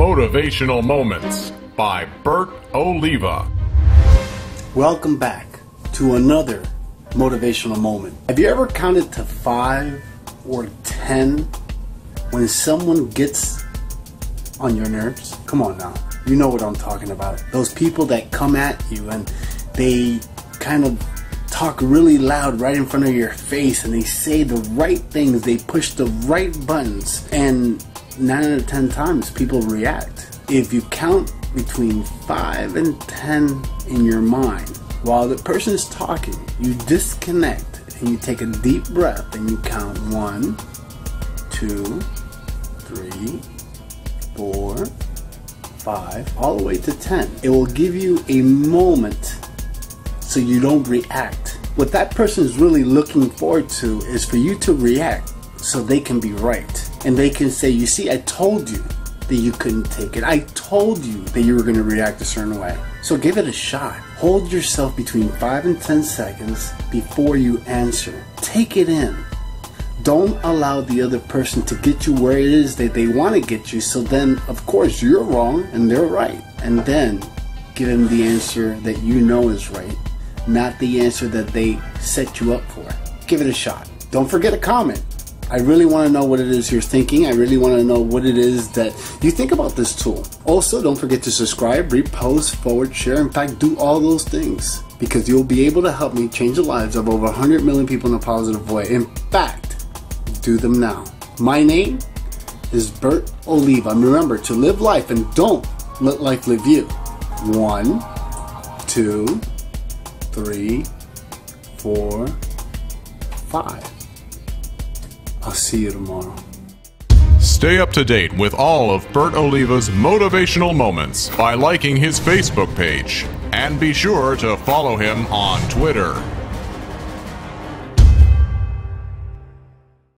Motivational Moments by Bert Oliva. Welcome back to another motivational moment. Have you ever counted to five or ten when someone gets on your nerves? Come on now. You know what I'm talking about. Those people that come at you and they kind of talk really loud right in front of your face and they say the right things, they push the right buttons, and nine out of ten times people react. If you count between five and ten in your mind while the person is talking, you disconnect and you take a deep breath and you count one, two, three, four, five, all the way to ten. It will give you a moment so you don't react. What that person is really looking forward to is for you to react so they can be right. And they can say, You see, I told you that you couldn't take it. I told you that you were going to react a certain way. So give it a shot. Hold yourself between 5 and 10 seconds before you answer. Take it in. Don't allow the other person to get you where it is that they want to get you. So then, of course, you're wrong and they're right. And then give them the answer that you know is right, not the answer that they set you up for. Give it a shot. Don't forget a comment. I really want to know what it is you're thinking. I really want to know what it is that you think about this tool. Also, don't forget to subscribe, repost, forward, share. In fact, do all those things because you'll be able to help me change the lives of over 100 million people in a positive way. In fact, do them now. My name is Bert Oliva. And remember to live life and don't let life live you. One, two, three, four, five. I'll see you tomorrow. Stay up to date with all of Bert Oliva's motivational moments by liking his Facebook page. And be sure to follow him on Twitter.